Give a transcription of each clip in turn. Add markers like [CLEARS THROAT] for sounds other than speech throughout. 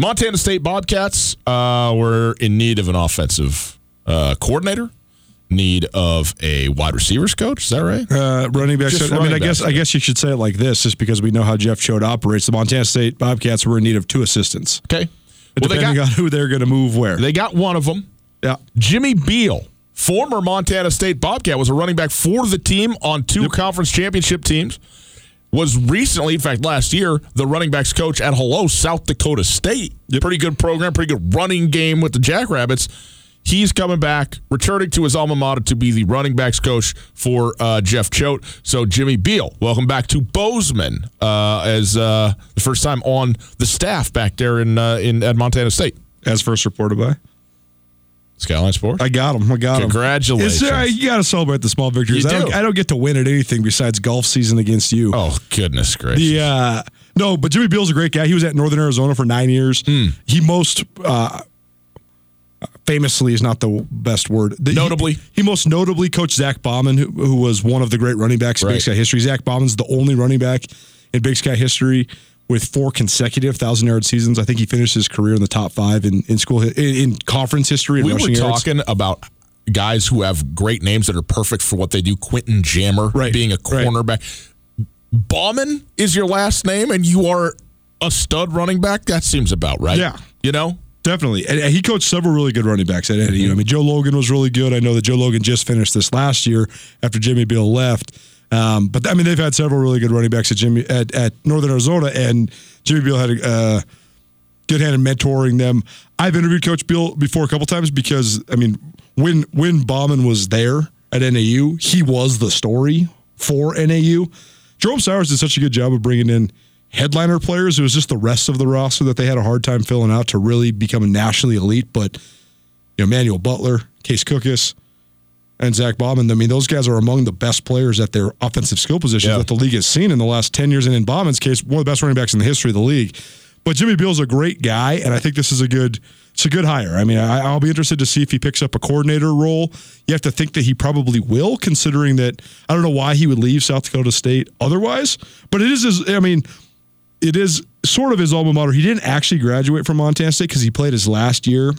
The Montana State Bobcats uh, were in need of an offensive uh, coordinator, need of a wide receivers coach. Is that right? Uh, running back. Just I mean, running I guess. I guess you should say it like this, just because we know how Jeff Choate operates. The Montana State Bobcats were in need of two assistants, Okay. Well, they depending got, on who they're going to move where. they got one of them. yeah, Jimmy Beal, former Montana State Bobcat, was a running back for the team on two conference championship teams. Was recently, in fact, last year, the running backs coach at Hello, South Dakota State. Pretty good program, pretty good running game with the Jackrabbits. He's coming back, returning to his alma mater to be the running backs coach for uh, Jeff Choate. So, Jimmy Beal, welcome back to Bozeman uh, as uh, the first time on the staff back there in uh, in at Montana State. as first reported by. Skyline Sports. I got him. I got him. Congratulations. It's, uh, you got to celebrate the small victories. You I, don't. I don't get to win at anything besides golf season against you. Oh goodness gracious! The uh, no, but Jimmy Beal's a great guy. He was at Northern Arizona for nine years. Hmm. He most uh, famously is not the best word. The- he- Notably? he, most notably coached Zach Bauman, who, who was one of the great running backs in Right. Big Sky history. Zach Bauman's the only running back in Big Sky history with four consecutive thousand yard seasons. I think he finished his career in the top five in, in school in, in conference history. in we were yards. talking about guys who have great names that are perfect for what they do. Quentin Jammer, Right, being a right. cornerback. Bauman is your last name, and you are a stud running back. That seems about right. Yeah. you know. Definitely. And he coached several really good running backs at NAU. Mm-hmm. I mean, Joe Logan was really good. I know that Joe Logan just finished this last year after Jimmy Beal left. Um, but I mean, they've had several really good running backs at Jimmy at, at Northern Arizona, and Jimmy Beal had a uh, good hand in mentoring them. I've interviewed Coach Beal before a couple times because I mean, when when Bauman was there at NAU, he was the story for NAU. Jerome Souers did such a good job of bringing in headliner players. It was just the rest of the roster that they had a hard time filling out to really become nationally elite. But you know, Manuel Butler, Case Cookus, and Zach Bauman. I mean, those guys are among the best players at their offensive skill positions Yeah. that the league has seen in the last 10 years. And in Bauman's case, one of the best running backs in the history of the league. But Jimmy Beal's a great guy, and I think this is a good it's a good hire. I mean, I, I'll be interested to see if he picks up a coordinator role. You have to think that he probably will, considering that I don't know why he would leave South Dakota State otherwise. But it is, his, I mean, it is sort of his alma mater. He didn't actually graduate from Montana State because he played his last year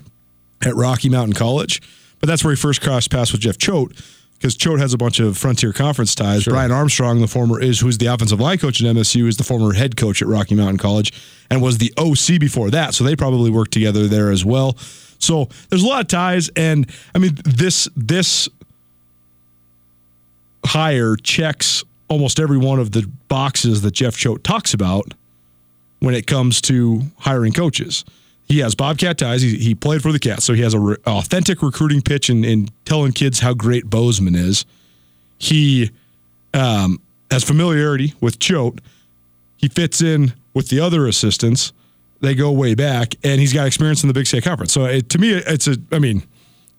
at Rocky Mountain College, but that's where he first crossed paths with Jeff Choate because Choate has a bunch of Frontier Conference ties. Brian Armstrong, the former is who's the offensive line coach at MSU, is the former head coach at Rocky Mountain College and was the OC before that. So they probably worked together there as well. So there's a lot of ties, and I mean this this hire checks almost every one of the boxes that Jeff Choate talks about when it comes to hiring coaches. He has Bobcat ties. He, he played for the Cats, so he has a re- authentic recruiting pitch in telling kids how great Bozeman is. He um, has familiarity with Choate. He fits in with the other assistants. They go way back, and he's got experience in the Big Sky Conference. So it, to me, it's a. I mean,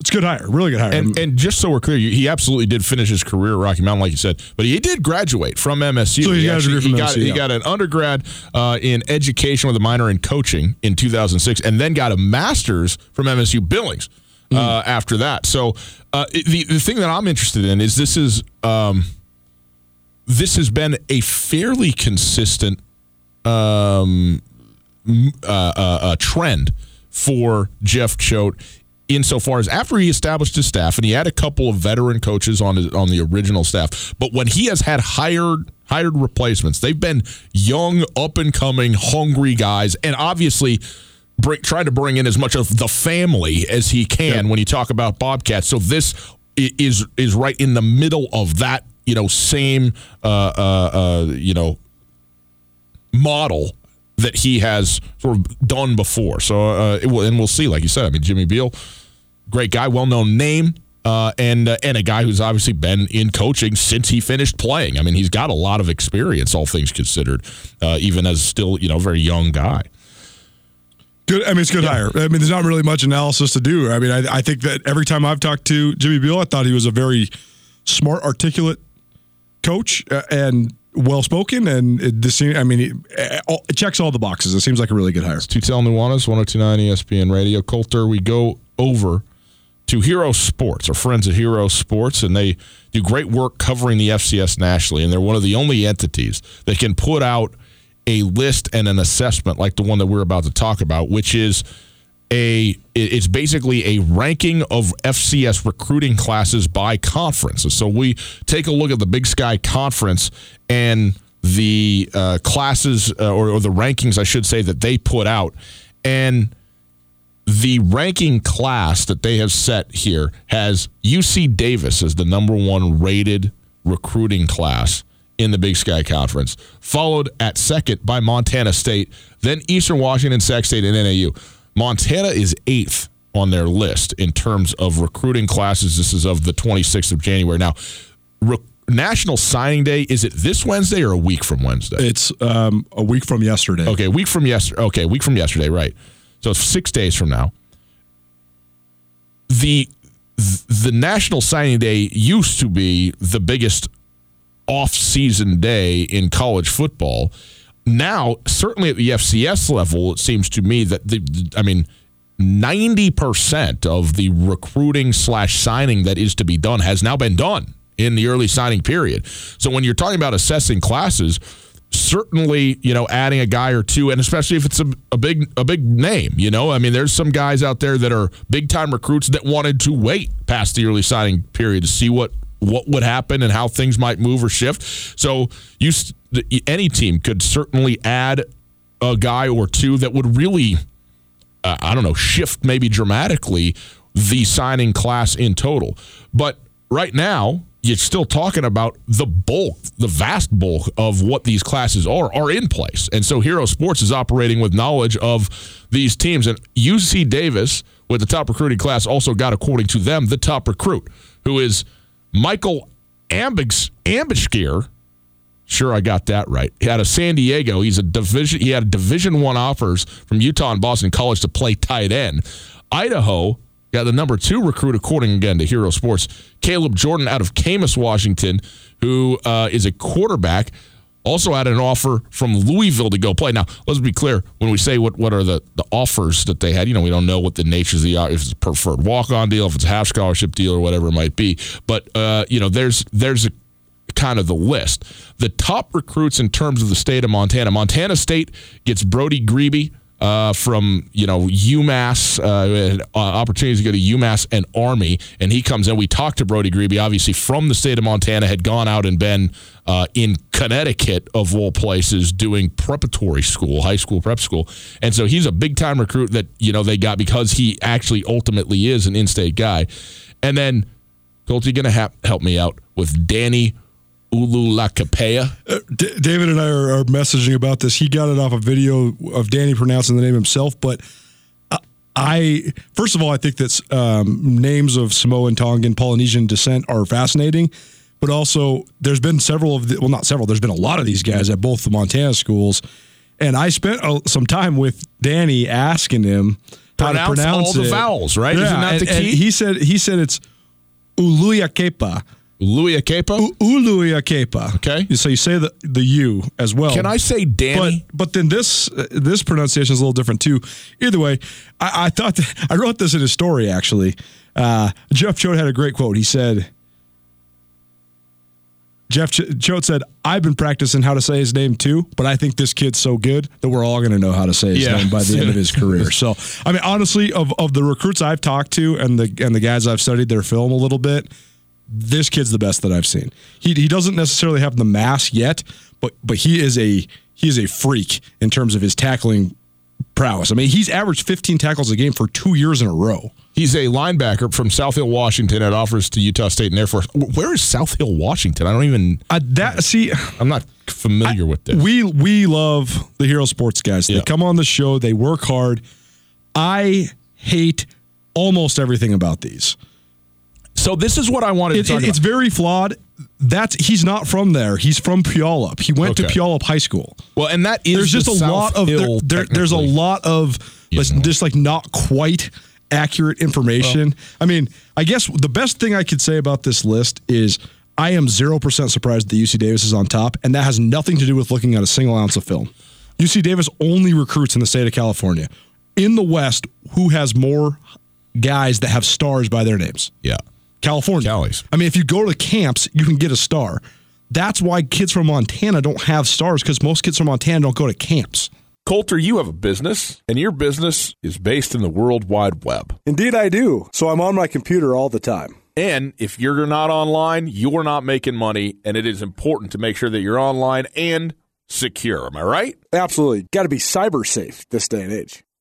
it's a good hire, really good hire. And, and just so we're clear, he absolutely did finish his career at Rocky Mountain, like you said, but he did graduate from MSU. So he, he, got, actually, from he, got, MSU, he yeah. got an undergrad uh, in education with a minor in coaching in 2006, and then got a master's from MSU Billings uh, after that. So uh, the the thing that I'm interested in is this is um, this has been a fairly consistent um, uh, uh, uh, trend for Jeff Choate insofar as after he established his staff and he had a couple of veteran coaches on his, on the original staff, but when he has had hired hired replacements, they've been young, up and coming, hungry guys, and obviously. Bring, try to bring in as much of the family as he can when you talk about Bobcats. So this is is right in the middle of that, you know, same, uh, uh, uh, you know, model that he has sort of done before. So, uh, it will, and we'll see. Like you said, I mean, Jimmy Beal, great guy, well known name, uh, and uh, and a guy who's obviously been in coaching since he finished playing. I mean, he's got a lot of experience, all things considered, uh, even as still you know very young guy. Good. I mean, it's a good hire. I mean, there's not really much analysis to do. I mean, I, I think that every time I've talked to Jimmy Beal, I thought he was a very smart, articulate coach uh, and well spoken. And it, this, I mean, it, it checks all the boxes. It seems like a really good hire. Tutel Nuanez, 1029 ESPN Radio. Colter, we go over to Hero Sports, our friends at Hero Sports, and they do great work covering the FCS nationally. And they're one of the only entities that can put out a list and an assessment like the one that we're about to talk about, which is a it's basically a ranking of FCS recruiting classes by conference. So we take a look at the Big Sky Conference and the uh, classes uh, or, or the rankings, I should say, that they put out, and the ranking class that they have set here has UC Davis as the number one rated recruiting class in the Big Sky Conference, followed at second by Montana State, then Eastern Washington, Sac State, and NAU. Montana is eighth on their list in terms of recruiting classes. This is of the 26th of January. Now, re- National Signing Day, is it this Wednesday or a week from Wednesday? It's um, a week from yesterday. Okay, week from yesterday. Okay, week from yesterday, right? So six days from now. The the National Signing Day used to be the biggest off-season day in college football. Now, certainly at the FCS level, it seems to me that the I mean. 90% of the recruiting slash signing that is to be done has now been done in the early signing period. So when you're talking about assessing classes, certainly you know adding a guy or two and especially if it's a, a big a big name you know i mean there's some guys out there that are big time recruits that wanted to wait past the early signing period to see what what would happen and how things might move or shift so you any team could certainly add a guy or two that would really uh, I don't know, shift maybe dramatically the signing class in total. But right now, you're still talking about the bulk, the vast bulk of what these classes are, are in place. And so Hero Sports is operating with knowledge of these teams. And UC Davis, with the top recruiting class, also got, according to them, the top recruit, who is Michael Ambix, Ambishgear. Sure, I got that right. He had a San Diego. He's a division. He had a Division One offers from Utah and Boston College to play tight end. Idaho got the number two recruit, according again to Hero Sports. Caleb Jordan out of Camas, Washington, who uh, is a quarterback. Also had an offer from Louisville to go play. Now, let's be clear. When we say what, what are the, the offers that they had, you know, we don't know what the nature of the if it's a preferred walk on deal, if it's a half scholarship deal, or whatever it might be. But uh, you know, there's there's a kind of the list. The top recruits in terms of the state of Montana. Montana State gets Brody Grebe uh, from you know UMass, uh, uh, opportunities to go to UMass and Army, and he comes in. We talked to Brody Grebe, obviously from the state of Montana, had gone out and been uh, in Connecticut of all places doing preparatory school, high school prep school, and so he's a big time recruit that you know they got because he actually ultimately is an in-state guy, and then. Colt, you going to ha- help me out with Danny Ululakapea? Uh, D- David and I are, are messaging about this. He got it off a video of Danny pronouncing the name himself, but I first of all, I think that um, names of Samoan, Tongan, Polynesian descent are fascinating, but also there's been several of the, well, not several. There's been a lot of these guys at both the Montana schools, and I spent uh, some time with Danny asking him how Pronounce to pronounce all the vowels, right? Yeah, Isn't that and- and key? he said he said it's Uluyakepa. Louis Akepa. U- Uluyakepa. Okay. So you say the the U as well. Can I say But Danny? but then this uh, this pronunciation is a little different too. Either way, I, I thought that, [LAUGHS] I wrote this in his story actually. Uh, Jeff Choate had a great quote. He said, Jeff Ch- Choate said, "I've been practicing how to say his name too, but I think this kid's so good that we're all going to know how to say his Yeah. name by the end of his [LAUGHS] career." So, I mean, honestly, of of the recruits I've talked to and the and the guys I've studied their film a little bit, this kid's the best that I've seen. He he doesn't necessarily have the mass yet, but but he is a he is a freak in terms of his tackling prowess. I mean, he's averaged 15 tackles a game for two years in a row. He's a linebacker from South Hill, Washington, that offers to Utah State and Air Force. Where is South Hill, Washington? I don't even. Uh, that see, I'm not familiar with this. we we love the Hero Sports guys. They Yeah. come on the show, they work hard. I hate almost everything about these. So this is what I wanted It, to talk it- it's very flawed. That's he's not from there. He's from Puyallup. He went to Okay. Puyallup High School. Well, and that is there's just the a South lot of Hill, there- there's a lot of like, no. just like not quite accurate information. I mean, I guess the best thing I could say about this list is I am 0% surprised that UC Davis is on top and that has nothing to do with looking at a single ounce of film. UC Davis only recruits in the state of California. In the West, who has more guys that have stars by their names? Yeah. California. Callies. I mean, if you go to the camps, you can get a star. That's why kids from Montana don't have stars because most kids from Montana don't go to camps. Colter, you have a business, and your business is based in the World Wide Web. Indeed, I do. So I'm on my computer all the time. And if you're not online, you're not making money, and it is important to make sure that you're online and secure. Am I right? Absolutely. Got to be cyber safe this day and age.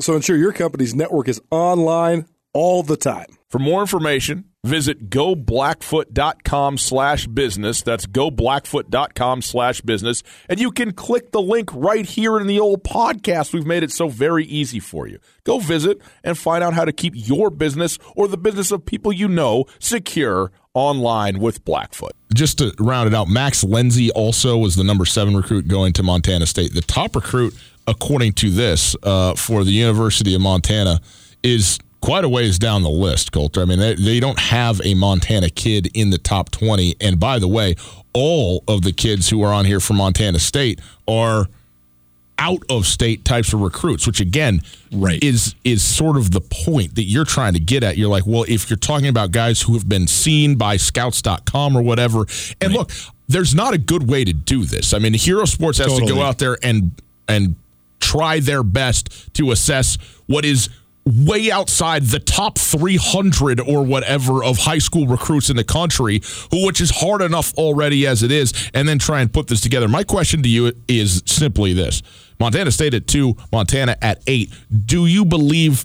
So ensure your company's network is online all the time. For more information, visit goblackfoot.com slash business. That's goblackfoot.com slash business. And you can click the link right here in the old podcast. We've made it so very easy for you. Go visit and find out how to keep your business or the business of people you know secure online with Blackfoot. Just to round it out, Max Lindsay also was the number seven recruit going to Montana State. The top recruit, according to this, uh, for the University of Montana is quite a ways down the list, Colter. I mean, they, they don't have a Montana kid in the top 20. And by the way, all of the kids who are on here from Montana State are out of state types of recruits, which again Right. is is sort of the point that you're trying to get at. You're like, well, if you're talking about guys who have been seen by scouts.com or whatever, and look, there's not a good way to do this. I mean, Hero Sports has to go out there and and try their best to assess what is way outside the top 300 or whatever of high school recruits in the country, which is hard enough already as it is, and then try and put this together. My question to you is simply this Montana State at two, Montana at eight. Do you believe?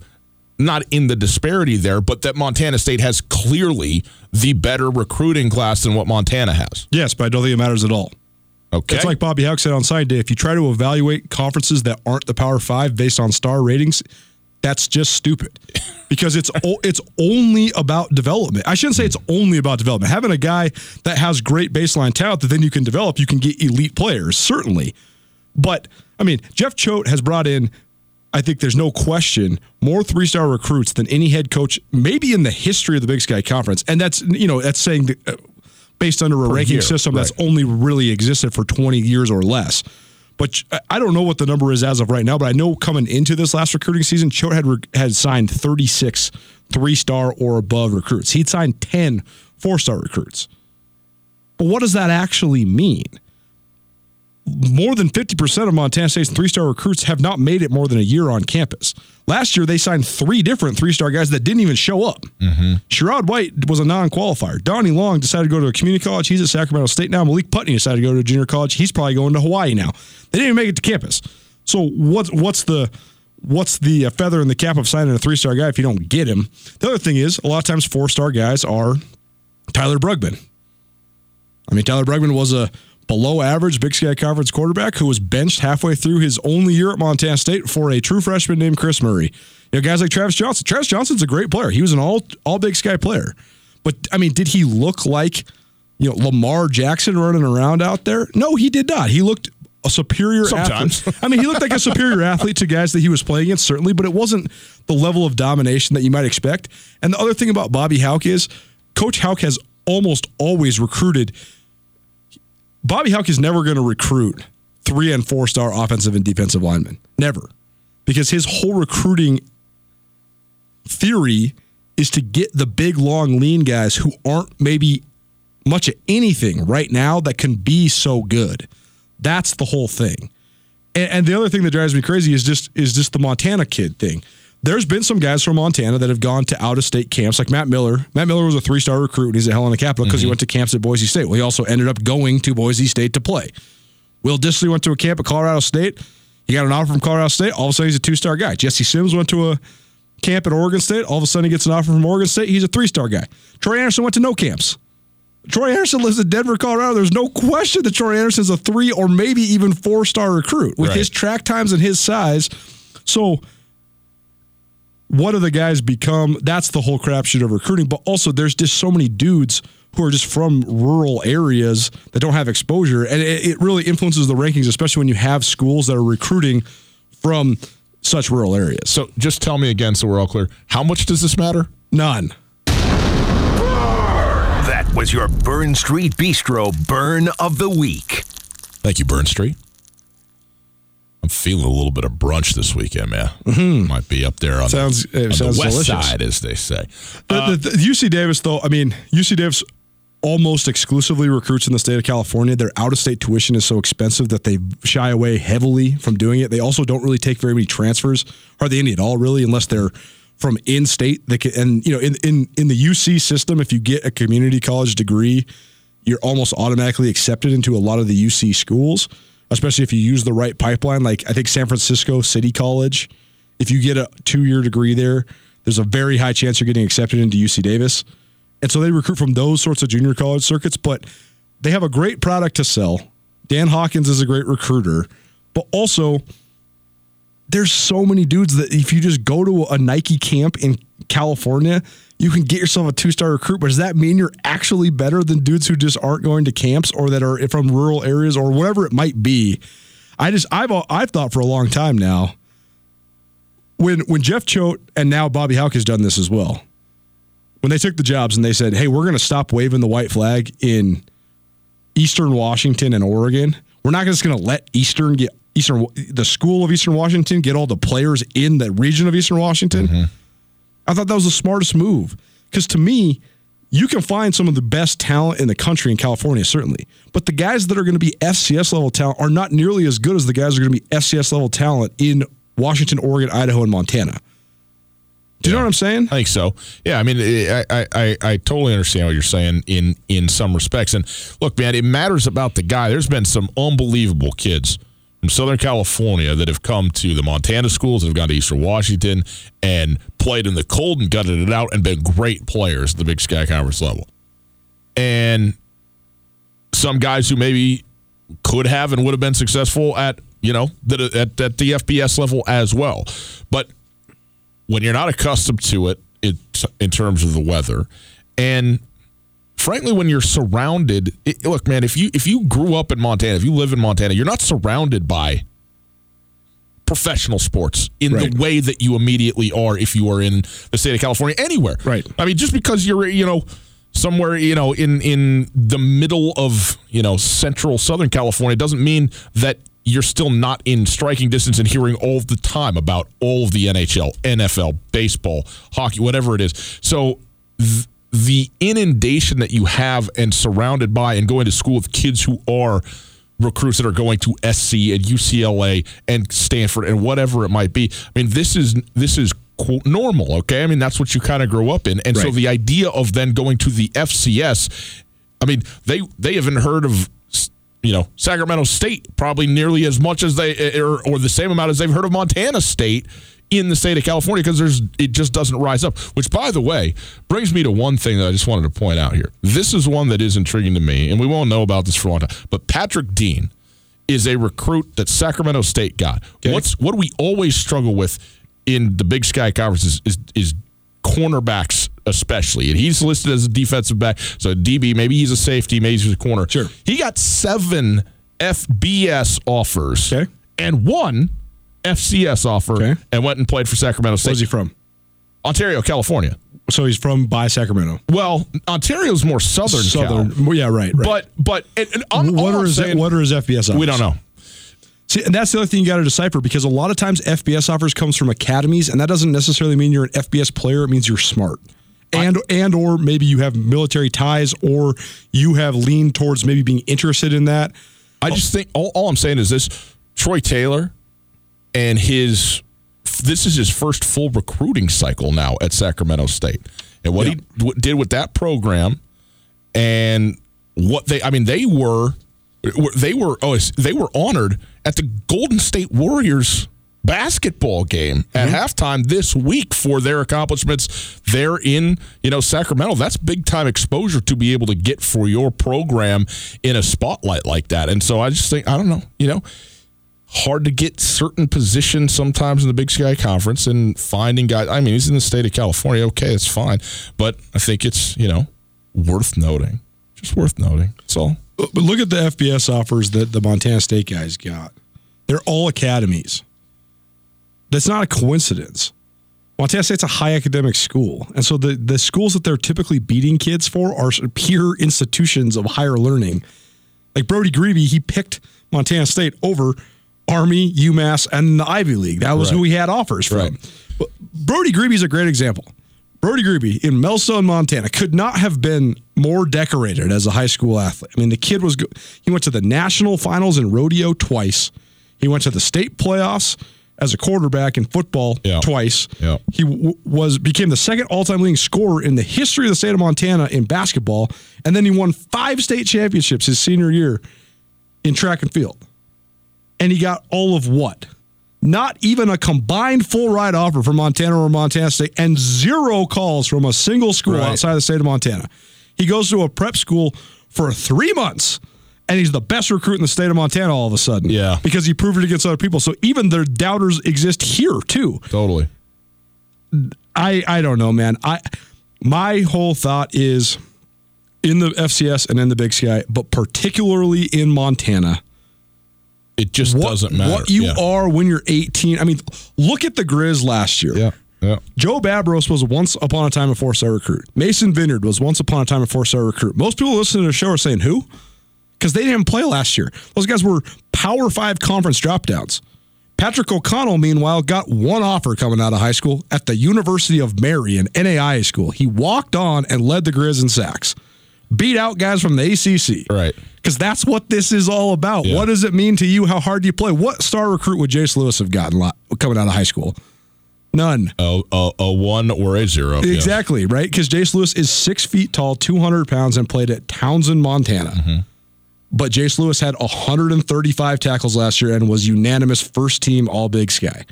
Not in the disparity there, but that Montana State has clearly the better recruiting class than what Montana has. Yes, but I don't think it matters at all. Okay. It's like Bobby Hauck said on Sign Day. If you try to evaluate conferences that aren't the Power Five based on star ratings, that's just stupid. [LAUGHS] Because it's o- it's only about development. I shouldn't say it's only about development. Having a guy that has great baseline talent that then you can develop, you can get elite players certainly. But I mean, Jeff Choate has brought in. I think there's no question more three star recruits than any head coach, maybe in the history of the Big Sky Conference, and that's you know that's saying that, uh, based under a ranking year, system that's only really existed for 20 years or less. But I- I don't know what the number is as of right now, but I know coming into this last recruiting season, Choate had, re- had signed 36 three star or above recruits. He'd signed 10 four star recruits. But what does that actually mean? More than 50% of Montana State's three star recruits have not made it more than a year on campus. Last year, they signed three different three star guys that didn't even show up. mm Sherrod White was a non qualifier. Donnie Long decided to go to a community college. He's at Sacramento State now. Malik Putney decided to go to a junior college. He's probably going to Hawaii now. They didn't even make it to campus. So what's what's the what's the uh, feather in the cap of signing a three star guy if you don't get him? The other thing is a lot of times four star guys are Tyler Bruggman. I mean, Tyler Bruggman was a below average Big Sky Conference quarterback who was benched halfway through his only year at Montana State for a true freshman named Chris Murray. You know, guys like Travis Johnson. Travis Johnson's a great player. He was an all all Big Sky player. But I mean, did he look like you know Lamar Jackson running around out there? No, he did not. He looked a superior Sometimes. athlete. [LAUGHS] I mean, he looked like a superior athlete to guys that he was playing against, certainly, but it wasn't the level of domination that you might expect. And the other thing about Bobby Hauck is Coach Hauck has almost always recruited. Bobby Hauck is never going to recruit three and four star offensive and defensive linemen. Never. Because his whole recruiting theory is to get the big, long, lean guys who aren't maybe much of anything right now that can be so good. That's the whole thing. And, and the other thing that drives me crazy is just is just the Montana kid thing. There's been some guys from Montana that have gone to out of state camps, like Matt Miller. Matt Miller was a three star recruit. And he's at Helena Capital because he mm-hmm. went to camps at Boise State. Well, he also ended up going to Boise State to play. Will Disley went to a camp at Colorado State. He got an offer from Colorado State. All of a sudden, he's a two star guy. Jesse Sims went to a camp at Oregon State. All of a sudden, he gets an offer from Oregon State. He's a three star guy. Troy Andersen went to no camps. Troy Andersen lives in Denver, Colorado. There's no question that Troy Andersen's a three or maybe even four star recruit with Right. his track times and his size. So, what do the guys become? That's the whole crapshoot of recruiting. But also, there's just so many dudes who are just from rural areas that don't have exposure, and it, it really influences the rankings, especially when you have schools that are recruiting from such rural areas. So just tell me again so we're all clear. How much does this matter? None. That was your Burn Street Bistro Burn of the Week. Thank you, Burn Street. I'm feeling a little bit of brunch this weekend, man. Mm-hmm. Might be up there on, Sounds- the, on sounds the west delicious. side, as they say. The, the, the UC Davis, though, I mean, UC Davis almost exclusively recruits in the state of California. Their out of state tuition is so expensive that they shy away heavily from doing it. They also don't really take very many transfers, hardly any at all, really, unless they're from in state. They can, and you know, in, in in the UC system, if you get a community college degree, you're almost automatically accepted into a lot of the UC schools, especially if you use the right pipeline. Like I think San Francisco City College, if you get a two year degree there, there's a very high chance you're getting accepted into UC Davis. And so they recruit from those sorts of junior college circuits, but they have a great product to sell. Dan Hawkins is a great recruiter, but also there's so many dudes that if you just go to a Nike camp in California, you can get yourself a two star recruit. But does that mean you're actually better than dudes who just aren't going to camps or that are from rural areas or whatever it might be? I just I've I've thought for a long time now. When when Jeff Choate and now Bobby Hauck has done this as well. When they took the jobs and they said, "Hey, we're going to stop waving the white flag in Eastern Washington and Oregon. We're not just going to let Eastern get Eastern the school of Eastern Washington get all the players in the region of Eastern Washington. Mm-hmm. I thought that was the smartest move because to me, you can find some of the best talent in the country in California, certainly, but the guys that are going to be FCS level talent are not nearly as good as the guys that are going to be FCS level talent in Washington, Oregon, Idaho, and Montana. Do you know what I'm saying? I think so. Yeah, I mean, eh, I, I, I, I totally understand what you're saying in in some respects. And look, man, it matters about the guy. There's been some unbelievable kids from Southern California that have come to the Montana schools, have gone to Eastern Washington, and played in the cold and gutted it out, and been great players at the Big Sky Conference level. And some guys who maybe could have and would have been successful at you know the, at, at the FBS level as well, but when you're not accustomed to it, it in terms of the weather, and frankly, when you're surrounded, it, look, man, if you if you grew up in Montana, if you live in Montana, you're not surrounded by professional sports in Right. the way that you immediately are if you are in the state of California anywhere. Right. I mean, just because you're you know somewhere you know in in the middle of you know central southern California doesn't mean that you're still not in striking distance and hearing all the time about all of the NHL, NFL, baseball, hockey, whatever it is. So th- the inundation that you have and surrounded by and going to school with kids who are recruits that are going to SC and UCLA and Stanford and whatever it might be. I mean, this is this is quote normal, okay? I mean, that's what you kind of grow up in. And so the idea of then going to the FCS, I mean, they they haven't heard of you know Sacramento State probably nearly as much as they or, or the same amount as they've heard of Montana State in the state of California because there's it just doesn't rise up. Which, by the way, brings me to one thing that I just wanted to point out here. This is one that is intriguing to me, and we won't know about this for a long time. But Patrick Dean is a recruit that Sacramento State got. What's what do we always struggle with in the Big Sky Conference is, is is cornerbacks especially, and he's listed as a defensive back, so DB. Maybe he's a safety, maybe he's a corner. Sure. He got seven FBS offers Okay. and one FCS offer, Okay. and went and played for Sacramento State. Where's he from? Ontario, California. So he's from by Sacramento. Well, Ontario's more southern, Cal. Yeah, right, right. But but and, and all- what are his saying- what are his FBS offers? we don't know. See, and that's the other thing you got to decipher because a lot of times FBS offers comes from academies, and that doesn't necessarily mean you're an FBS player. It means you're smart, and and or maybe you have military ties, or you have leaned towards maybe being interested in that. I just think all, all I'm saying is this: Troy Taylor and his this is his first full recruiting cycle now at Sacramento State, and what he did with that program, and what they I mean they were they were oh they were honored at the Golden State Warriors basketball game at mm-hmm. halftime this week for their accomplishments there in you know Sacramento. That's big time exposure to be able to get for your program in a spotlight like that. And so I just think I don't know you know hard to get certain positions sometimes in the Big Sky Conference and finding guys I mean he's in the state of California okay it's fine but I think it's you know worth noting just worth noting that's all But look at the FBS offers that the Montana State guys got. They're all academies. That's not a coincidence. Montana State's a high academic school. And so the, the schools that they're typically beating kids for are peer institutions of higher learning. Like Brody Grebe, he picked Montana State over Army, UMass, and the Ivy League. That was who he had offers from. Right. But Brody Grebe is a great example. Brody Grebe in Melstone, Montana, could not have been more decorated as a high school athlete. I mean, the kid was go- he went to the national finals in rodeo twice. He went to the state playoffs as a quarterback in football Yeah. twice. Yeah. He w- was became the second all-time leading scorer in the history of the state of Montana in basketball, and then he won five state championships his senior year in track and field. And he got all of what? Not even a combined full ride offer from Montana or Montana State, and zero calls from a single school Right. outside the state of Montana. He goes to a prep school for three months, and he's the best recruit in the state of Montana all of a sudden. Yeah. Because he proved it against other people. So even their doubters exist here too. totally I I don't know, man. I my whole thought is in the FCS and in the Big Sky, but particularly in Montana. It just What, doesn't matter what you yeah. are when you're 18. I mean, look at the Grizz last year. yeah yeah Joe Babros was once upon a time a four star recruit. Mason Vineyard was once upon a time a four star recruit. Most people listening to the show are saying who? Because they didn't play last year. Those guys were Power Five conference dropdowns. Patrick O'Connell, meanwhile, got one offer coming out of high school at the University of Marion, NAIA school. He walked on and led the Grizz in sacks, beat out guys from the ACC. Right. Because that's what this is all about. Yeah. What does it mean to you? How hard do you play? What star recruit would Jace Lewis have gotten coming out of high school? None. a, a, a one or a zero yeah. Exactly, right? Because Jace Lewis is six feet tall, 200 pounds, and played at Townsend, Montana. Mm-hmm. But Jace Lewis had 135 tackles last year and was unanimous first team All Big Sky.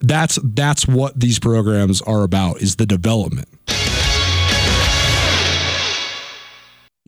That's that's what these programs are about is the development.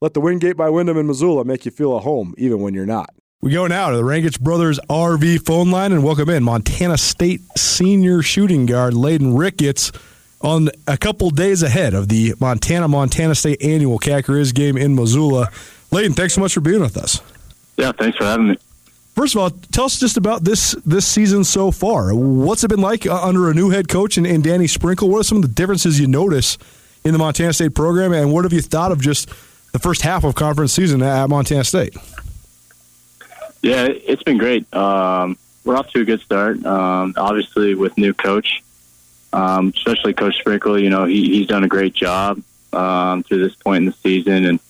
Let the Wingate by Wyndham in Missoula make you feel at home, even when you're not. We go now to the Rangitsch Brothers RV phone line and welcome in Montana State senior shooting guard Layden Ricketts on a couple days ahead of the Montana Montana State annual Cat Grizz game in Missoula. Layden, thanks so much for being with us. Yeah, thanks for having me. First of all, tell us just about this this season so far. What's it been like uh, under a new head coach and, and Danny Sprinkle? What are some of the differences you notice in the Montana State program, and what have you thought of just the first half of conference season at Montana State? Yeah, it's been great. Um, we're off to a good start. Um, obviously, with new coach, um, especially Coach Sprinkle. You know, he, he's done a great job um, to this point in the season, and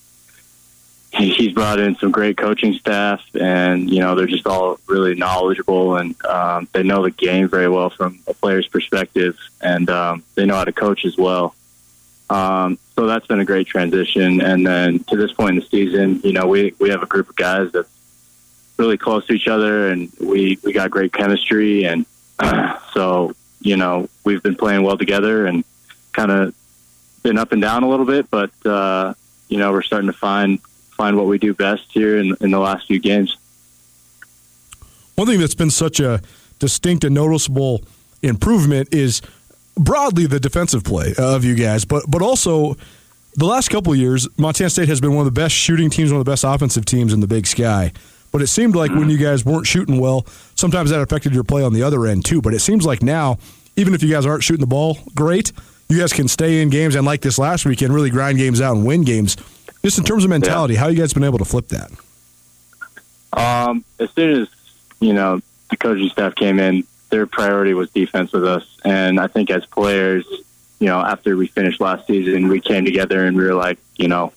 he, he's brought in some great coaching staff, and you know, they're just all really knowledgeable and um, they know the game very well from a player's perspective, and um, they know how to coach as well. Um, so that's been a great transition. And then to this point in the season, you know, we, we have a group of guys that's really close to each other and we, we got great chemistry. And uh, [CLEARS THROAT] so, you know, we've been playing well together and kind of been up and down a little bit, but, uh, you know, we're starting to find, find what we do best here in, in the last few games. One thing that's been such a distinct and noticeable improvement is broadly the defensive play of you guys, but but also the last couple of years, Montana State has been one of the best shooting teams, one of the best offensive teams in the Big Sky. But it seemed like when you guys weren't shooting well, sometimes that affected your play on the other end too. But it seems like now, even if you guys aren't shooting the ball great, you guys can stay in games and like this last weekend, really grind games out and win games. Just in terms of mentality, yeah. how you guys been able to flip that? Um, as soon as you know the coaching staff came in, their priority was defense with us. And I think as players, you know, after we finished last season, we came together and we were like, you know,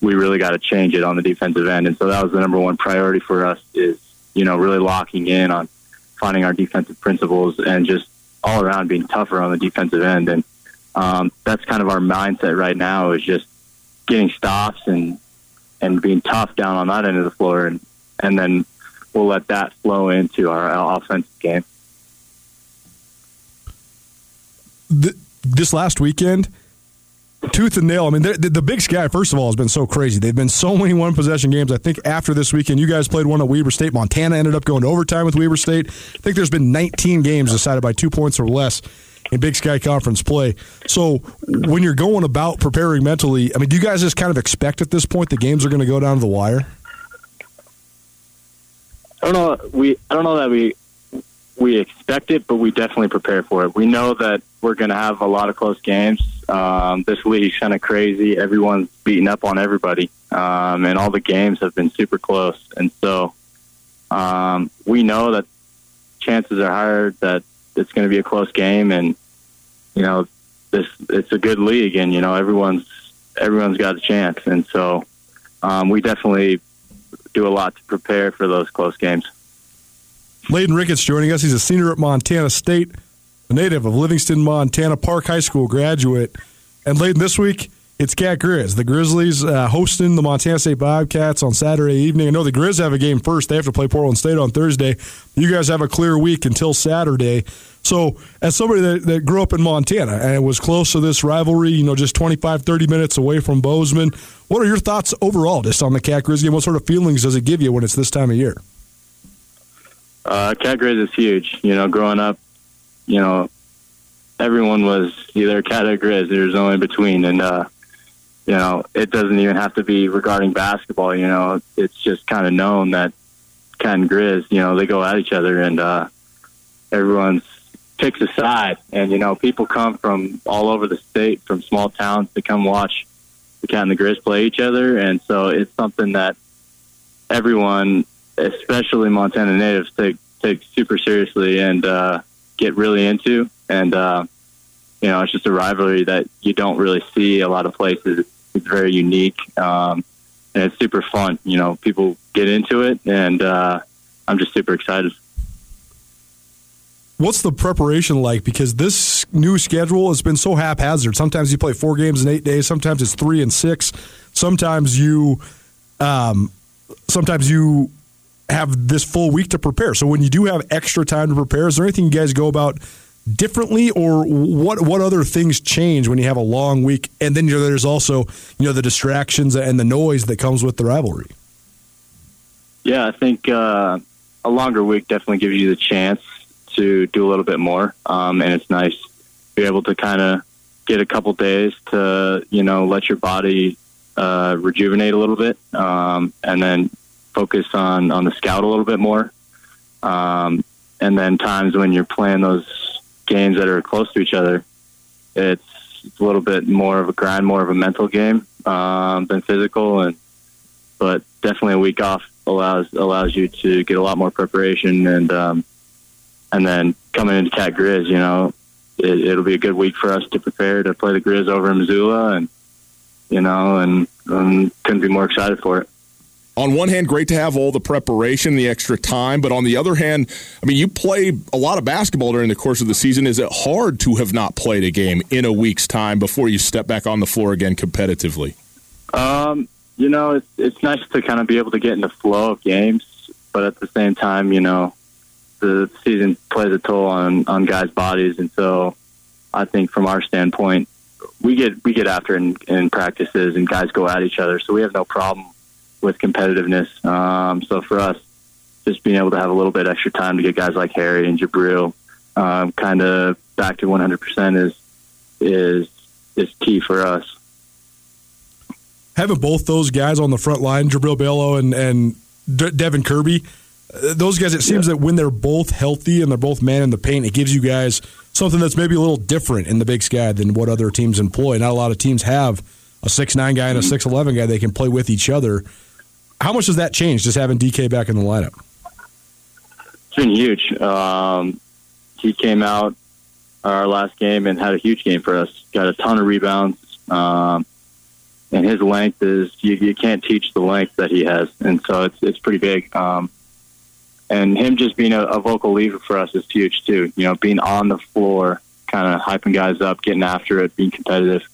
we really got to change it on the defensive end. And so that was the number one priority for us is, you know, really locking in on finding our defensive principles and just all around being tougher on the defensive end. And um, that's kind of our mindset right now is just getting stops and, and being tough down on that end of the floor. And, and then we'll let that flow into our offensive game. The, this last weekend, tooth and nail. I mean, the, the, Big Sky, first of all, has been so crazy. They've been so many one possession games. I think after this weekend, you guys played one at Weber State. Montana ended up going to overtime with Weber State. I think there's been 19 games decided by two points or less in Big Sky Conference play. So when you're going about preparing mentally, I mean, do you guys just kind of expect at this point the games are going to go down to the wire? I don't know. We I don't know that we we expect it, but we definitely prepare for it. We know that we're going to have a lot of close games. Um, this league's kind of crazy. Everyone's beating up on everybody, um, and all the games have been super close. And so um, we know that chances are higher that it's going to be a close game, and you know this it's a good league, and you know everyone's everyone's got a chance, and so um, we definitely do a lot to prepare for those close games. Layden Ricketts joining us. He's a senior at Montana State, a native of Livingston, Montana, Park High School graduate. And Layden, this week, it's Cat Grizz. The Grizzlies uh, hosting the Montana State Bobcats on Saturday evening. I know the Grizz have a game first. They have to play Portland State on Thursday. You guys have a clear week until Saturday. So, as somebody that, that grew up in Montana and was close to this rivalry, you know, just 25, 30 minutes away from Bozeman, what are your thoughts overall just on the Cat Grizz game? What sort of feelings does it give you when it's this time of year? Uh, cat grizz is huge. You know, growing up, you know, everyone was either cat or grizz. There's no in between, and uh, you know, it doesn't even have to be regarding basketball. You know, it's just kind of known that cat and grizz, you know, they go at each other, and uh, everyone's picks a side. And you know, people come from all over the state, from small towns, to come watch the cat and the grizz play each other, and so it's something that everyone especially Montana natives take take super seriously and uh, get really into. And uh, you know, it's just a rivalry that you don't really see a lot of places. It's very unique. Um, and it's super fun. You know, people get into it, and uh, I'm just super excited. What's the preparation like? Because this new schedule has been so haphazard. Sometimes you play four games in eight days. Sometimes it's three and six. Sometimes you, um, sometimes you have this full week to prepare. So when you do have extra time to prepare, is there anything you guys go about differently, or what? What other things change when you have a long week? And then there's also you know the distractions and the noise that comes with the rivalry. Yeah, I think uh, a longer week definitely gives you the chance to do a little bit more, um, and it's nice to be able to kind of get a couple days to you know let your body uh, rejuvenate a little bit, um, and then focus on on the scout a little bit more. Um, and then times when you're playing those games that are close to each other, it's, it's a little bit more of a grind, more of a mental game um, than physical. And but definitely a week off allows allows you to get a lot more preparation and um, and then coming into Cat Grizz, you know, it, it'll be a good week for us to prepare to play the Grizz over in Missoula, and you know, and um, couldn't be more excited for it on one hand, great to have all the preparation, the extra time, but on the other hand, I mean, you play a lot of basketball during the course of the season. Is it hard to have not played a game in a week's time before you step back on the floor again competitively? Um, you know, it's it's nice to kind of be able to get in the flow of games, but at the same time, you know, the season plays a toll on on guys' bodies, and so I think from our standpoint, we get we get after in, in practices, and guys go at each other, so we have no problem with competitiveness. Um, so for us, just being able to have a little bit extra time to get guys like Harry and Jubrile um, kind of back to 100% is is is key for us. Having both those guys on the front line, Jubrile Belo and and De- Devin Kirby, uh, those guys. It seems yeah. that when they're both healthy and they're both man in the paint, it gives you guys something that's maybe a little different in the Big Sky than what other teams employ. Not a lot of teams have a six nine guy and a six eleven guy they can play with each other. How much does that change just having DK back in the lineup? It's been huge. Um, he came out our last game and had a huge game for us. Got a ton of rebounds. Um, and his length is you, you can't teach the length that he has, and so it's it's pretty big. Um, and him just being a, a vocal leader for us is huge too. You know, being on the floor, kind of hyping guys up, getting after it, being competitive.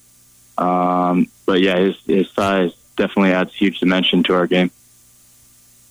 Um, but yeah, his his size definitely adds huge dimension to our game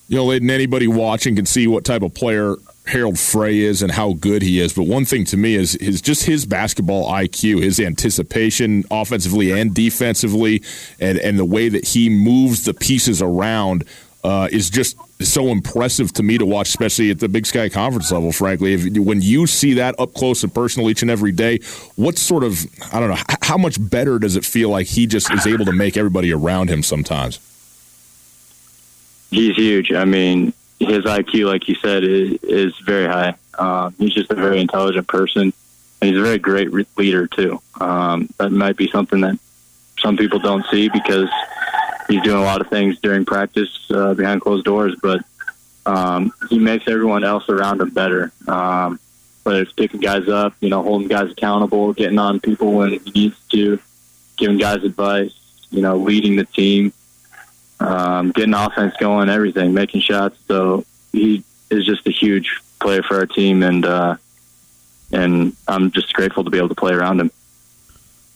you know, Layden, anybody watching can see what type of player Harald Frey is and how good he is. But one thing to me is is just his basketball IQ, his anticipation offensively and defensively, and and the way that he moves the pieces around uh, is just so impressive to me to watch, especially at the Big Sky Conference level. Frankly, if, when you see that up close and personal each and every day, what sort of I don't know how much better does it feel like he just is able to make everybody around him sometimes? He's huge. I mean, his IQ, like you said, is, is very high. Um, he's just a very intelligent person, and he's a very great re- leader too. Um, that might be something that some people don't see because he's doing a lot of things during practice uh, behind closed doors, but um, he makes everyone else around him better. Um, whether it's picking guys up, you know, holding guys accountable, getting on people when he needs to, giving guys advice, you know, leading the team um, getting offense going, everything, making shots. So he is just a huge player for our team, and uh, and I'm just grateful to be able to play around him.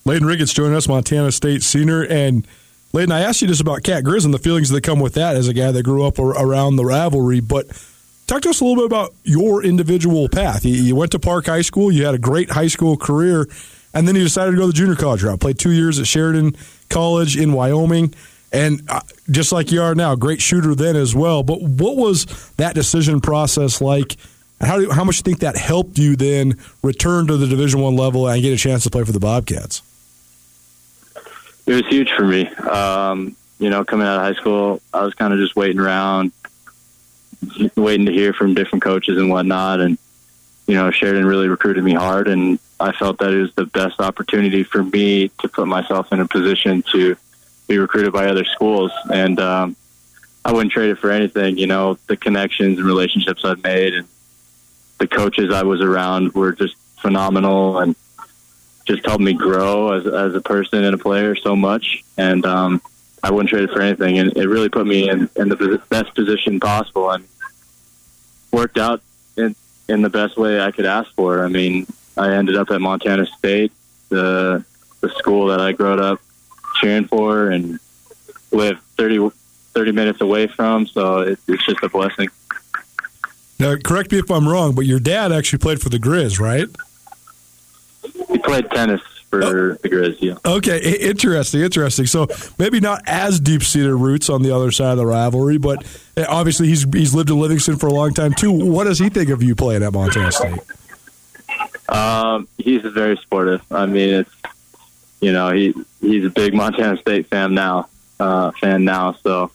Layden Ricketts joining us, Montana State senior, and Layden, I asked you just about Cat Grizz and the feelings that come with that as a guy that grew up around the rivalry, but. Talk to us a little bit about your individual path. You went to Park High School. You had a great high school career, and then you decided to go to the junior college route. Played two years at Sheridan College in Wyoming and uh, just like you are now, great shooter then as well. But what was that decision process like? How do, how much do you think that helped you then return to the Division One level and get a chance to play for the Bobcats? It was huge for me. Um, you know, coming out of high school, I was kind of just waiting around, waiting to hear from different coaches and whatnot. And you know, Sheridan really recruited me hard, and I felt that it was the best opportunity for me to put myself in a position to be recruited by other schools, and um, I wouldn't trade it for anything. You know, the connections and relationships I've made, and the coaches I was around were just phenomenal, and just helped me grow as as a person and a player so much. And um, I wouldn't trade it for anything, and it really put me in, in the best position possible, and worked out in in the best way I could ask for. I mean, I ended up at Montana State, the the school that I grew up cheering for, and live 30, 30 minutes away from. So it, it's just a blessing. Now, correct me if I'm wrong, but your dad actually played for the Grizz, right? He played tennis for oh. the Grizz. Yeah. Okay, interesting, interesting. So maybe not as deep seated roots on the other side of the rivalry, but eh, obviously he's he's lived in Livingston for a long time too. What does he think of you playing at Montana State? Um, he's very supportive. I mean, it's you know he he's a big Montana State fan now, uh, fan now. So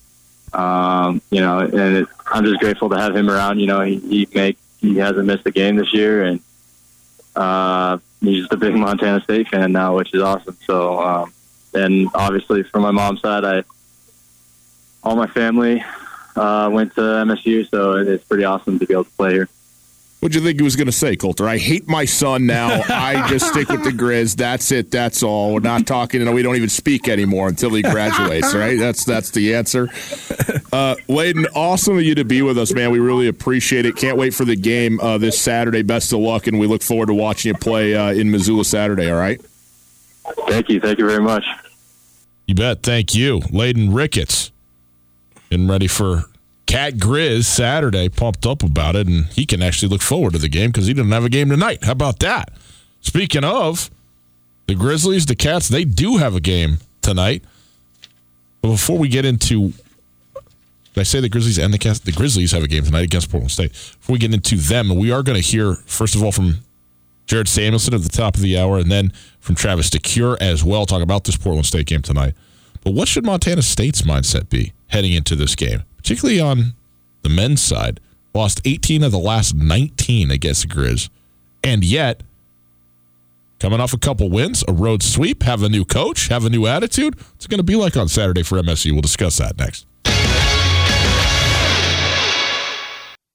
um, you know, and it, I'm just grateful to have him around. You know, he, he make he hasn't missed a game this year, and uh, he's just a big [LAUGHS] Montana State fan now, which is awesome. So, um, and obviously from my mom's side, I all my family uh, went to MSU, so it's pretty awesome to be able to play here. What'd you think he was going to say, Colter? I hate my son now. [LAUGHS] I just stick with the Grizz. That's it. That's all. We're not talking. You know, we don't even speak anymore until he graduates. Right? [LAUGHS] That's that's the answer. Uh, Layden, awesome of you to be with us, man. We really appreciate it. Can't wait for the game uh, this Saturday. Best of luck, and we look forward to watching you play uh, in Missoula Saturday. All right. Thank you. Thank you very much. You bet. Thank you, Layden Ricketts. Getting ready for Cat Grizz Saturday, pumped up about it, and he can actually look forward to the game because he didn't have a game tonight. How about that? Speaking of the Grizzlies, the Cats, they do have a game tonight. But before we get into, I say the Grizzlies and the Cats? The Grizzlies have a game tonight against Portland State. Before we get into them, we are going to hear first of all from Jared Samuelson at the top of the hour, and then from Travis DeCuire as well, talk about this Portland State game tonight. But what should Montana State's mindset be heading into this game? particularly on the men's side, lost 18 of the last 19 against the Grizz. And yet, coming off a couple wins, a road sweep, have a new coach, have a new attitude. What's it going to be like on Saturday for MSU? We'll discuss that next.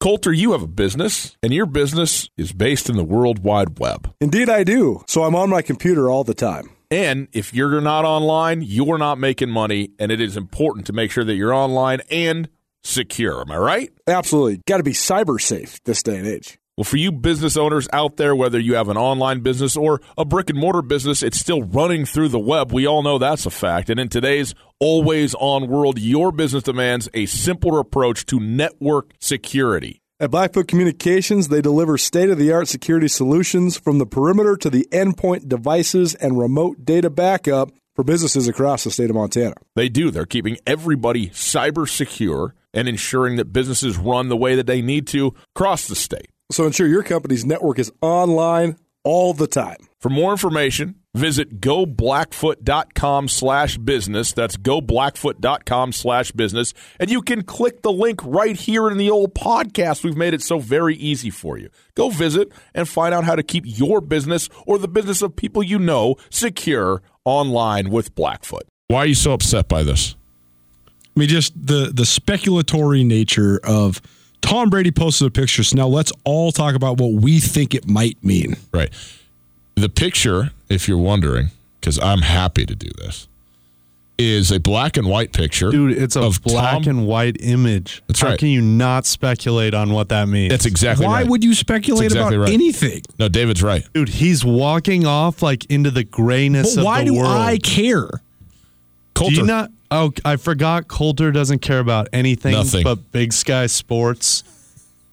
Colter, you have a business, and your business is based in the World Wide Web. Indeed, I do. So I'm on my computer all the time. And if you're not online, you're not making money, and it is important to make sure that you're online and secure. Am I right? Absolutely. Got to be cyber safe this day and age. Well, for you business owners out there, whether you have an online business or a brick and mortar business, it's still running through the web. We all know that's a fact. And in today's always on world, your business demands a simpler approach to network security. At Blackfoot Communications, they deliver state of the art security solutions from the perimeter to the endpoint devices and remote data backup for businesses across the state of Montana. They do. They're keeping everybody cyber secure and ensuring that businesses run the way that they need to across the state. So ensure your company's network is online all the time. For more information, visit goblackfoot.com slash business. That's goblackfoot.com slash business. And you can click the link right here in the old podcast. We've made it so very easy for you. Go visit and find out how to keep your business or the business of people you know secure online with Blackfoot. Why are you so upset by this? I mean, just the the speculatory nature of Tom Brady posted a picture. So now let's all talk about what we think it might mean. Right. The picture, if you're wondering, because I'm happy to do this, is a black and white picture. Dude, it's a black Tom. and white image. That's How right. can you not speculate on what that means? That's exactly Why right. would you speculate exactly about right. anything? No, David's right. Dude, he's walking off like into the grayness But why of the do world. I care? Colter. Do you not? Oh, I forgot. Colter doesn't care about anything Nothing. but Big Sky Sports.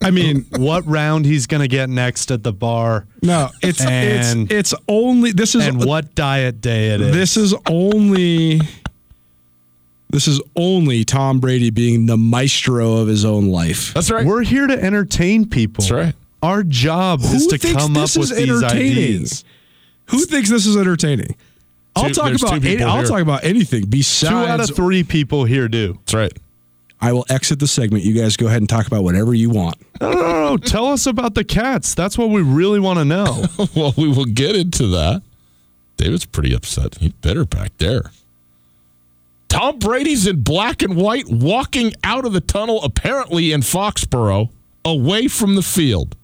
I [LAUGHS] mean, what round he's going to get next at the bar, no, it's And- it's it's only this is and what diet day it is. this is only this is only Tom Brady being the maestro of his own life. That's right. We're here to entertain people. That's right. Our job Who is to come up with these ideas. Who thinks this is entertaining? I'll Two- talk about any, I'll talk about anything besides Two out of three people here do. That's right. I will exit the segment. You guys go ahead and talk about whatever you want. No, no, no, no. Tell us about the cats. That's what we really want to know. [LAUGHS] well, we will get into that. David's pretty upset. He's better back there. Tom Brady's in black and white walking out of the tunnel, apparently in Foxborough, away from the field.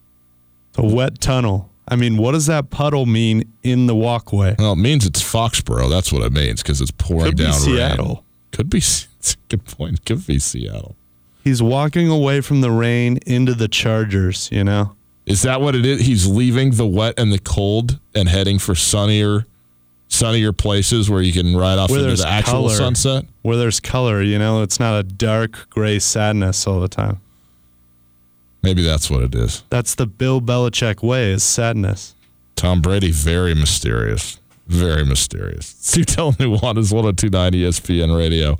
a wet tunnel. I mean, what does that puddle mean in the walkway? Well, it means it's Foxborough. That's what it means because it's pouring Could be down Seattle. rain. Could be. It's a good point. Could be Seattle. He's walking away from the rain into the Chargers, you know? Is that what it is? He's leaving the wet and the cold and heading for sunnier, sunnier places where you can ride off Where into the actual color. sunset. Where there's color, you know? It's not a dark gray sadness all the time. Maybe that's what it is. That's the Bill Belichick way is sadness. Tom Brady, very mysterious. Very mysterious. [LAUGHS] Sutel Nuanez, 1029 ESPN radio.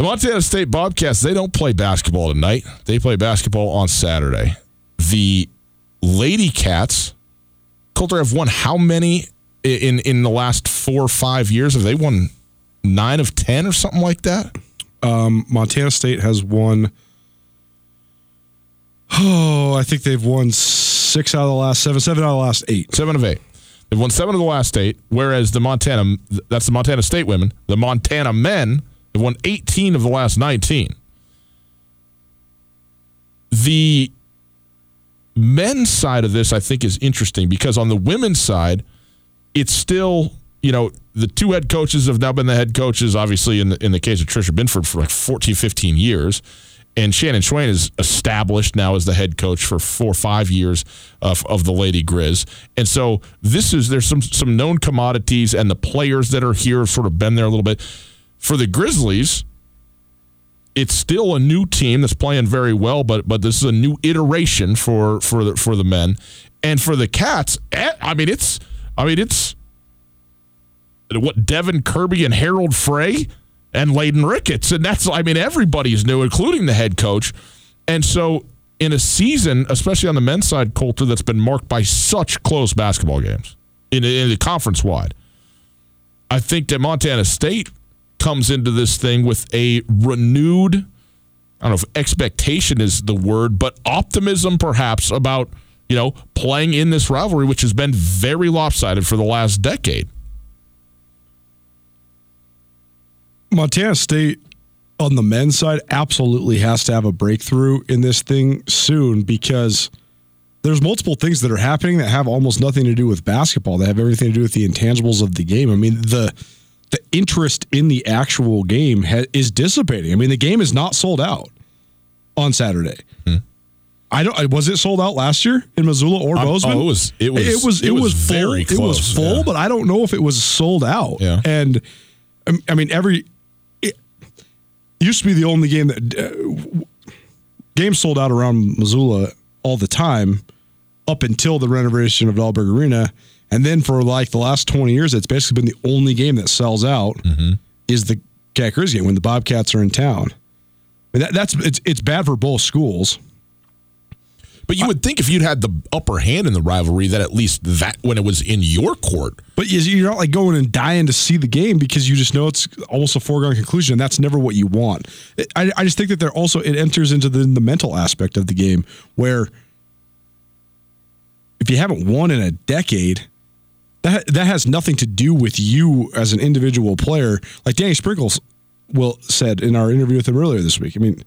The Montana State Bobcats, they don't play basketball tonight. They play basketball on Saturday. The Lady Cats, Colter have won how many in in the last four or five years? Have they won nine of ten or something like that? Um, Montana State has won. Oh, I think they've won six out of the last seven, seven out of the last eight. Seven of eight. They've won seven of the last eight, whereas the Montana, that's the Montana State women. The Montana men have won 18 of the last 19. The men's side of this, I think, is interesting because on the women's side, it's still, you know, the two head coaches have now been the head coaches, obviously, in the, in the case of Tricia Binford for like 14, 15 years. And Shannon Schweyen is established now as the head coach for four or five years of, of the Lady Grizz. And so this is, there's some, some known commodities, and the players that are here have sort of been there a little bit. For the Grizzlies, it's still a new team that's playing very well, but but this is a new iteration for for the for the men, and for the Cats. eh, I mean, it's I mean it's what Devin Kirby and Harald Frey and Layden Ricketts, and that's I mean everybody's new, including the head coach, and so in a season, especially on the men's side, Colter, that's been marked by such close basketball games in, in the conference wide. I think that Montana State comes into this thing with a renewed, I don't know if expectation is the word, but optimism perhaps about, you know, playing in this rivalry, which has been very lopsided for the last decade. Montana State on the men's side absolutely has to have a breakthrough in this thing soon because there's multiple things that are happening that have almost nothing to do with basketball. They have everything to do with the intangibles of the game. I mean, the the interest in the actual game ha- is dissipating. I mean, the game is not sold out on Saturday. I don't. I- Was it sold out last year in Missoula or Um, Bozeman? oh, it was- it was- It was. it It, was was, very full. It was full, yeah. but I don't know if it was sold out. Yeah. And um, I mean, every it used to be the only game that uh, games sold out around Missoula all the time up until the renovation of Dahlberg Arena, and then for like the last twenty years, it's basically been the only game that sells out Mm-hmm. is the Cat game when the Bobcats are in town. That, that's it's it's bad for both schools. But you would think if you'd had the upper hand in the rivalry, that at least that when it was in your court, But you- you're not like going and dying to see the game because you just know it's almost a foregone conclusion. And that's never what you want. I, I just think that there also it enters into the, the mental aspect of the game where if you haven't won in a decade, that that has nothing to do with you as an individual player. Like Danny Sprinkles will said in our interview with him earlier this week. I mean,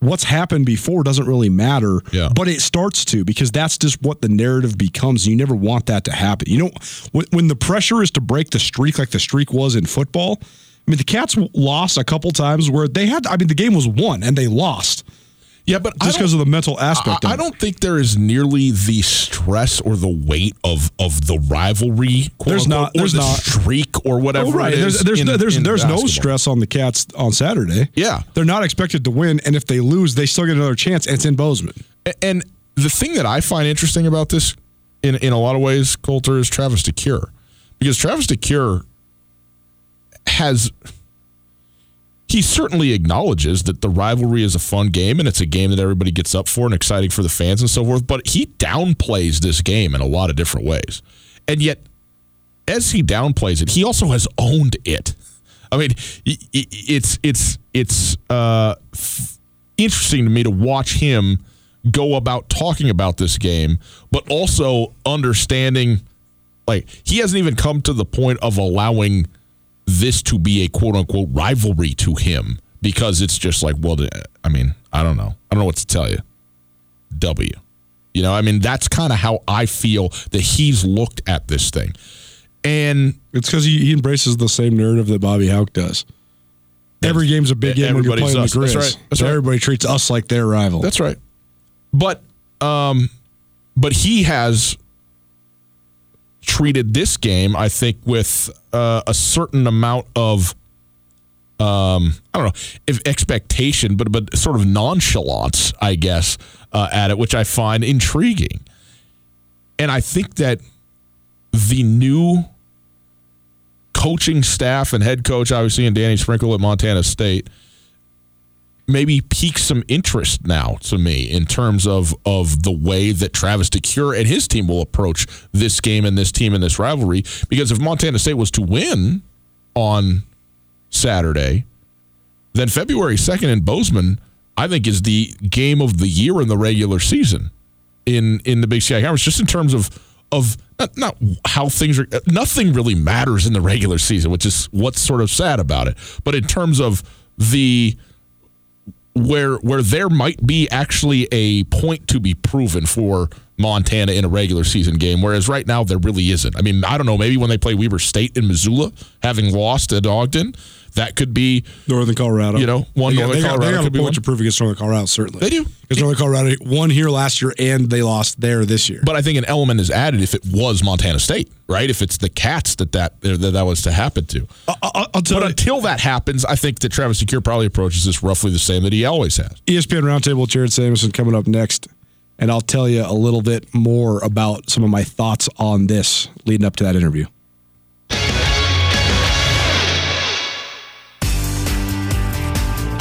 what's happened before doesn't really matter, Yeah. but it starts to because that's just what the narrative becomes. You never want that to happen. You know, when, when the pressure is to break the streak like the streak was in football. I mean, the Cats lost a couple times where they had. I mean, the game was won and they lost yeah. But just because of the mental aspect. I, I don't think there is nearly the stress or the weight of of the rivalry. There's unquote, not- there's the not. streak or whatever. Oh, right. It There's there's in- no, there's there's no stress on the Cats on Saturday. Yeah. they're not expected to win, and if they lose, they still get another chance. And it's in Bozeman. And the thing that I find interesting about this, in in a lot of ways, Colter is Travis DeCuire, because Travis DeCuire has he certainly acknowledges that the rivalry is a fun game and it's a game that everybody gets up for and exciting for the fans and so forth. But he downplays this game in a lot of different ways, and yet as he downplays it, he also has owned it. I mean, it's it's it's uh, interesting to me to watch him go about talking about this game, but also understanding like he hasn't even come to the point of allowing this to be a quote unquote rivalry to him because it's just like, well, I mean, I don't know. I don't know what to tell you. W. You know, I mean, that's kind of how I feel that he's looked at this thing. And it's because he, he, embraces the same narrative that Bobby Hauck does. Every game's a big game when you're playing us. the Grizz. That's right. That's so right. everybody treats us like their rival. That's right. But um, but he has treated this game, I think, with uh, a certain amount of um, I don't know if expectation, but but sort of nonchalance, I guess, uh, at it, which I find intriguing. And I think that the new coaching staff and head coach, obviously, and Danny Sprinkle at Montana State, maybe piques some interest now to me in terms of of the way that Travis DeCuire and his team will approach this game and this team and this rivalry. Because if Montana State was to win on Saturday, then February 2nd in Bozeman, I think, is the game of the year in the regular season in in the Big Sky Conference, just in terms of of not, not, how things are. Nothing really matters in the regular season, which is what's sort of sad about it. But in terms of the where where there might be actually a point to be proven for Montana in a regular season game, whereas right now there really isn't. I mean, I don't know. Maybe when they play Weber State in Missoula, having lost at Ogden, that could be Northern Colorado. You know, one they Northern got, Colorado. They got, they got a point to prove against Northern Colorado, certainly. They do. Because Northern Colorado won here last year and they lost there this year. But I think an element is added if it was Montana State, right? If it's the Cats that that that, that was to happen to. I'll, I'll tell but you. until that happens, I think that Travis DeCuire probably approaches this roughly the same that he always has. ESPN Roundtable Jared Samuelson coming up next. And I'll tell you a little bit more about some of my thoughts on this leading up to that interview.